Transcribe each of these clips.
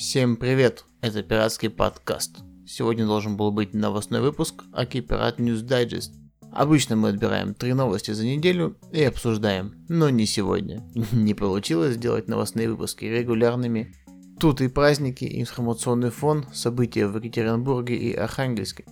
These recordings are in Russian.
Всем привет, это пиратский подкаст. Сегодня должен был быть новостной выпуск Аки Пират News Digest. Обычно мы отбираем три новости за неделю и обсуждаем, но не сегодня. Не получилось сделать новостные выпуски регулярными. Тут и праздники, и информационный фон, события в Екатеринбурге и Архангельске.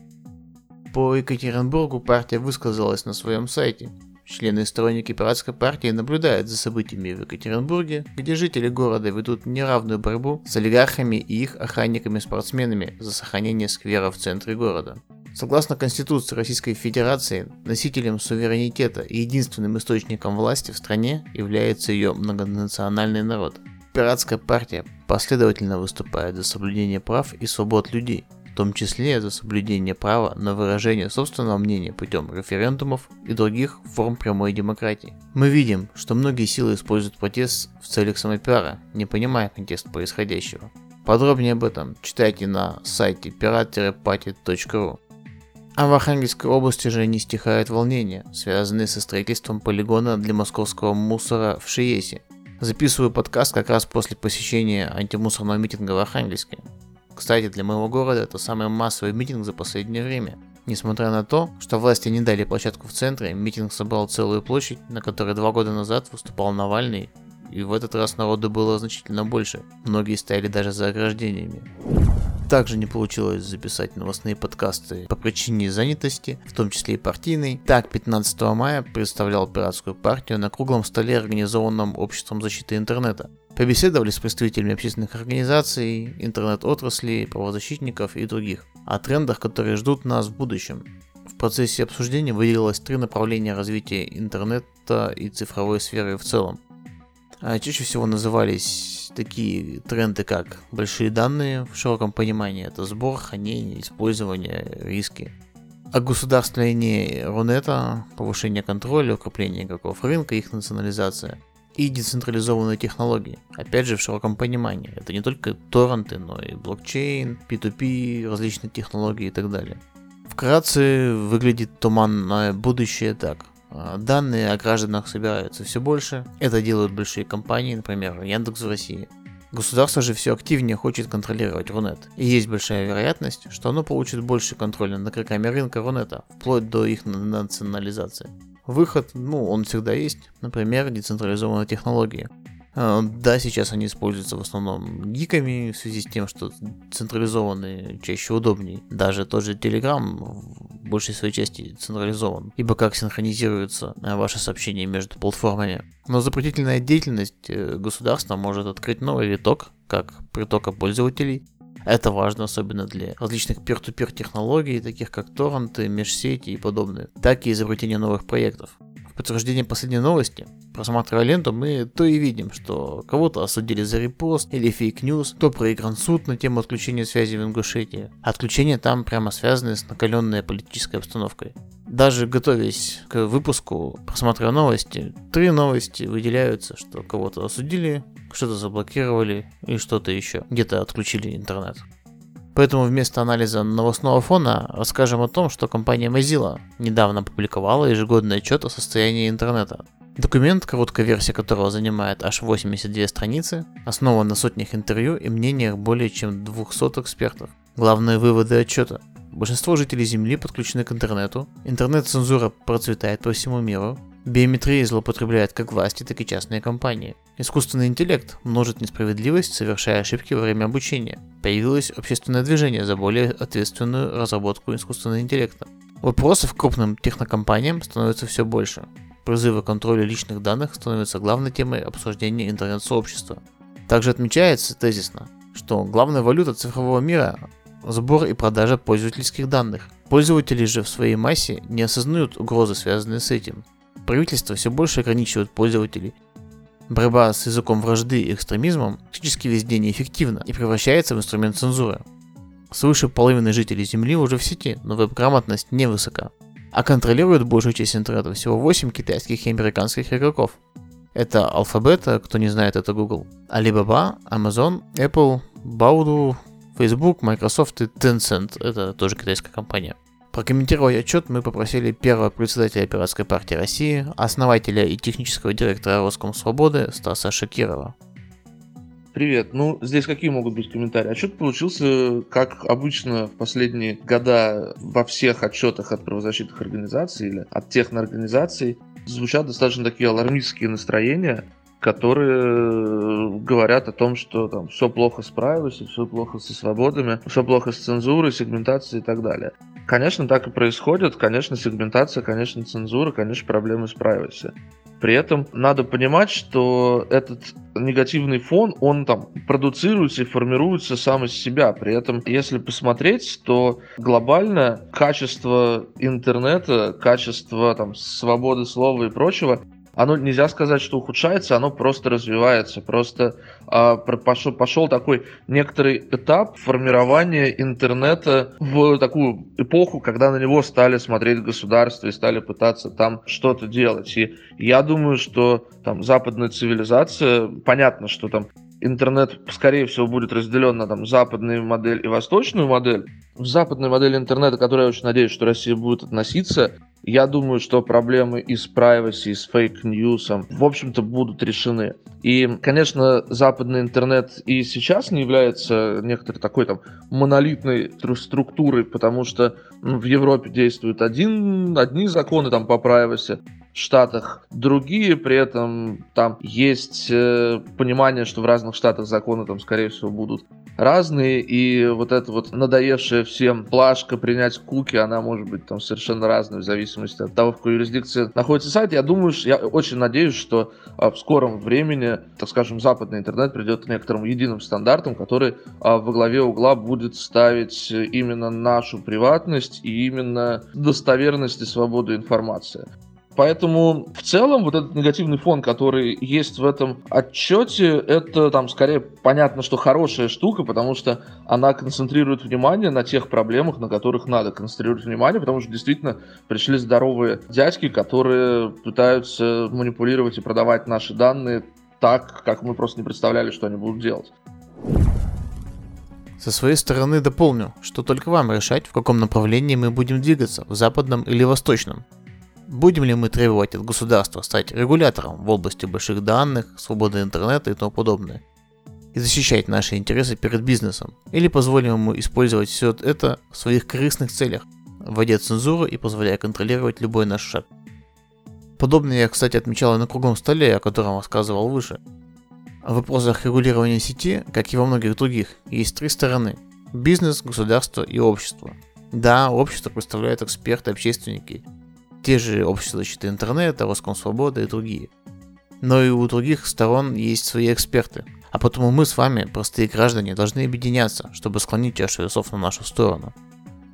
По Екатеринбургу партия высказалась на своем сайте, Члены и сторонники пиратской партии наблюдают за событиями в Екатеринбурге, где жители города ведут неравную борьбу с олигархами и их охранниками-спортсменами за сохранение сквера в центре города. Согласно Конституции Российской Федерации, носителем суверенитета и единственным источником власти в стране является ее многонациональный народ. Пиратская партия последовательно выступает за соблюдение прав и свобод людей – том числе за соблюдение права на выражение собственного мнения путем референдумов и других форм прямой демократии. Мы видим, что многие силы используют протест в целях самопиара, не понимая контекст происходящего. Подробнее об этом читайте на сайте pirat-party.ru. А в Архангельской области же не стихают волнения, связанные со строительством полигона для московского мусора в Шиесе. Записываю подкаст как раз после посещения антимусорного митинга в Архангельске. Кстати, для моего города это самый массовый митинг за последнее время. Несмотря на то, что власти не дали площадку в центре, митинг собрал целую площадь, на которой два года назад выступал Навальный, и в этот раз народу было значительно больше. Многие стояли даже за ограждениями. Также не получилось записать новостные подкасты по причине занятости, в том числе и партийной. Так, 15 мая представлял пиратскую партию на круглом столе, организованном Обществом защиты интернета. Побеседовали с представителями общественных организаций, интернет-отрасли, правозащитников и других о трендах, которые ждут нас в будущем. В процессе обсуждения выделилось три направления развития интернета и цифровой сферы в целом. А чаще всего назывались такие тренды, как большие данные в широком понимании, это сбор, хранение, использование, риски. О государствовании Рунета, повышение контроля, укрепление игроков рынка, их национализация и децентрализованные технологии. Опять же, в широком понимании. Это не только торренты, но и блокчейн, P2P, различные технологии и так далее. Вкратце выглядит туманное будущее так. А, данные о гражданах собираются все больше. Это делают большие компании, например, Яндекс в России. Государство же все активнее хочет контролировать Рунет. И есть большая вероятность, что оно получит больше контроля над игроками рынка Рунета, вплоть до их национализации. Выход, ну, он всегда есть, например, децентрализованные технологии. А, да, сейчас они используются в основном гиками в связи с тем, что централизованные чаще удобнее. Даже тот же Telegram в большей своей части централизован, ибо как синхронизируются а, ваши сообщения между платформами. Но запретительная деятельность э, государства может открыть новый виток, как притока пользователей, это важно особенно для различных peer-to-peer технологий, таких как торренты, mesh-сети и подобные, так и изобретения новых проектов. В подтверждение последней новости, просматривая ленту, мы то и видим, что кого-то осудили за репост или fake news, то проигран суд на тему отключения связи в Ингушетии. Отключения там прямо связаны с накаленной политической обстановкой. Даже готовясь к выпуску, просматривая новости, три новости выделяются, что кого-то осудили, что-то заблокировали и что-то еще. Где-то отключили интернет. Поэтому вместо анализа новостного фона расскажем о том, что компания Mozilla недавно опубликовала ежегодный отчет о состоянии интернета. Документ, короткая версия которого занимает аж 82 страницы, основан на сотнях интервью и мнениях более чем 200 экспертов. Главные выводы отчета. Большинство жителей Земли подключены к интернету, интернет-цензура процветает по всему миру, Биометрией злоупотребляют как власти, так и частные компании. Искусственный интеллект множит несправедливость, совершая ошибки во время обучения. Появилось общественное движение за более ответственную разработку искусственного интеллекта. Вопросов крупным технокомпаниям становится все больше. Призывы к контролю личных данных становятся главной темой обсуждения интернет-сообщества. Также отмечается тезисно, что главная валюта цифрового мира – сбор и продажа пользовательских данных. Пользователи же в своей массе не осознают угрозы, связанные с этим – правительство все больше ограничивает пользователей. Борьба с языком вражды и экстремизмом практически везде неэффективна и превращается в инструмент цензуры. Свыше половины жителей Земли уже в сети, но веб-грамотность невысока. А контролирует большую часть интернета всего 8 китайских и американских игроков. Это Alphabet, кто не знает, это Google, Alibaba, Amazon, Apple, Baidu, Facebook, Microsoft и Tencent, это тоже китайская компания. Прокомментировать отчет мы попросили первого председателя Пиратской партии России, основателя и технического директора Роском Свободы Стаса Шакирова. Привет. Ну, здесь какие могут быть комментарии? Отчет получился, как обычно в последние года во всех отчетах от правозащитных организаций или от техноорганизаций звучат достаточно такие алармистские настроения, которые говорят о том, что там все плохо с privacy, все плохо со свободами, все плохо с цензурой, сегментацией и так далее. Конечно, так и происходит. Конечно, сегментация, конечно, цензура, конечно, проблемы с privacy. При этом надо понимать, что этот негативный фон, он там продуцируется и формируется сам из себя. При этом, если посмотреть, то глобально качество интернета, качество там свободы слова и прочего оно нельзя сказать, что ухудшается, оно просто развивается. Просто а, пошел, пошел такой некоторый этап формирования интернета в такую эпоху, когда на него стали смотреть государства и стали пытаться там что-то делать. И я думаю, что там западная цивилизация, понятно, что там интернет, скорее всего, будет разделен на там, западную модель и восточную модель. В западной модели интернета, которой я очень надеюсь, что Россия будет относиться, я думаю, что проблемы и с privacy, и с фейк-ньюсом, в общем-то, будут решены. И, конечно, западный интернет и сейчас не является некоторой такой там монолитной структурой, потому что в Европе действуют один, одни законы там по privacy, Штатах другие, при этом там есть э, понимание, что в разных штатах законы там, скорее всего, будут разные, и вот эта вот надоевшая всем плашка принять куки, она может быть там совершенно разной в зависимости от того, в какой юрисдикции находится сайт. Я думаю, я очень надеюсь, что а, в скором времени, так скажем, западный интернет придет к некоторым единым стандартам, который а, во главе угла будет ставить именно нашу приватность и именно достоверность и свободу информации. Поэтому в целом вот этот негативный фон, который есть в этом отчете, это там скорее понятно, что хорошая штука, потому что она концентрирует внимание на тех проблемах, на которых надо концентрировать внимание, потому что действительно пришли здоровые дядьки, которые пытаются манипулировать и продавать наши данные так, как мы просто не представляли, что они будут делать. Со своей стороны дополню, что только вам решать, в каком направлении мы будем двигаться, в западном или восточном. Будем ли мы требовать от государства стать регулятором в области больших данных, свободы интернета и тому подобное? И защищать наши интересы перед бизнесом? Или позволим ему использовать все это в своих корыстных целях, вводя цензуру и позволяя контролировать любой наш шаг? Подобное я, кстати, отмечал и на круглом столе, о котором рассказывал выше. В вопросах регулирования сети, как и во многих других, есть три стороны. Бизнес, государство и общество. Да, общество представляют эксперты, общественники, те же общества защиты интернета, Роскомсвобода и другие. Но и у других сторон есть свои эксперты. А потому мы с вами, простые граждане, должны объединяться, чтобы склонить чашу весов на нашу сторону.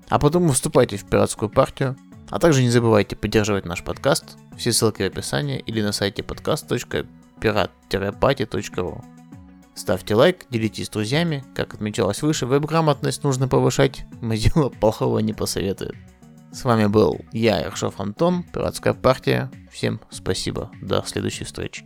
А потом вступайте в пиратскую партию, а также не забывайте поддерживать наш подкаст, все ссылки в описании или на сайте podcast.pirat-party.ru. Ставьте лайк, делитесь с друзьями, как отмечалось выше, веб-грамотность нужно повышать, Mozilla плохого не посоветует. С вами был я, Ершов Антон, Пиратская партия. Всем спасибо. До следующей встречи.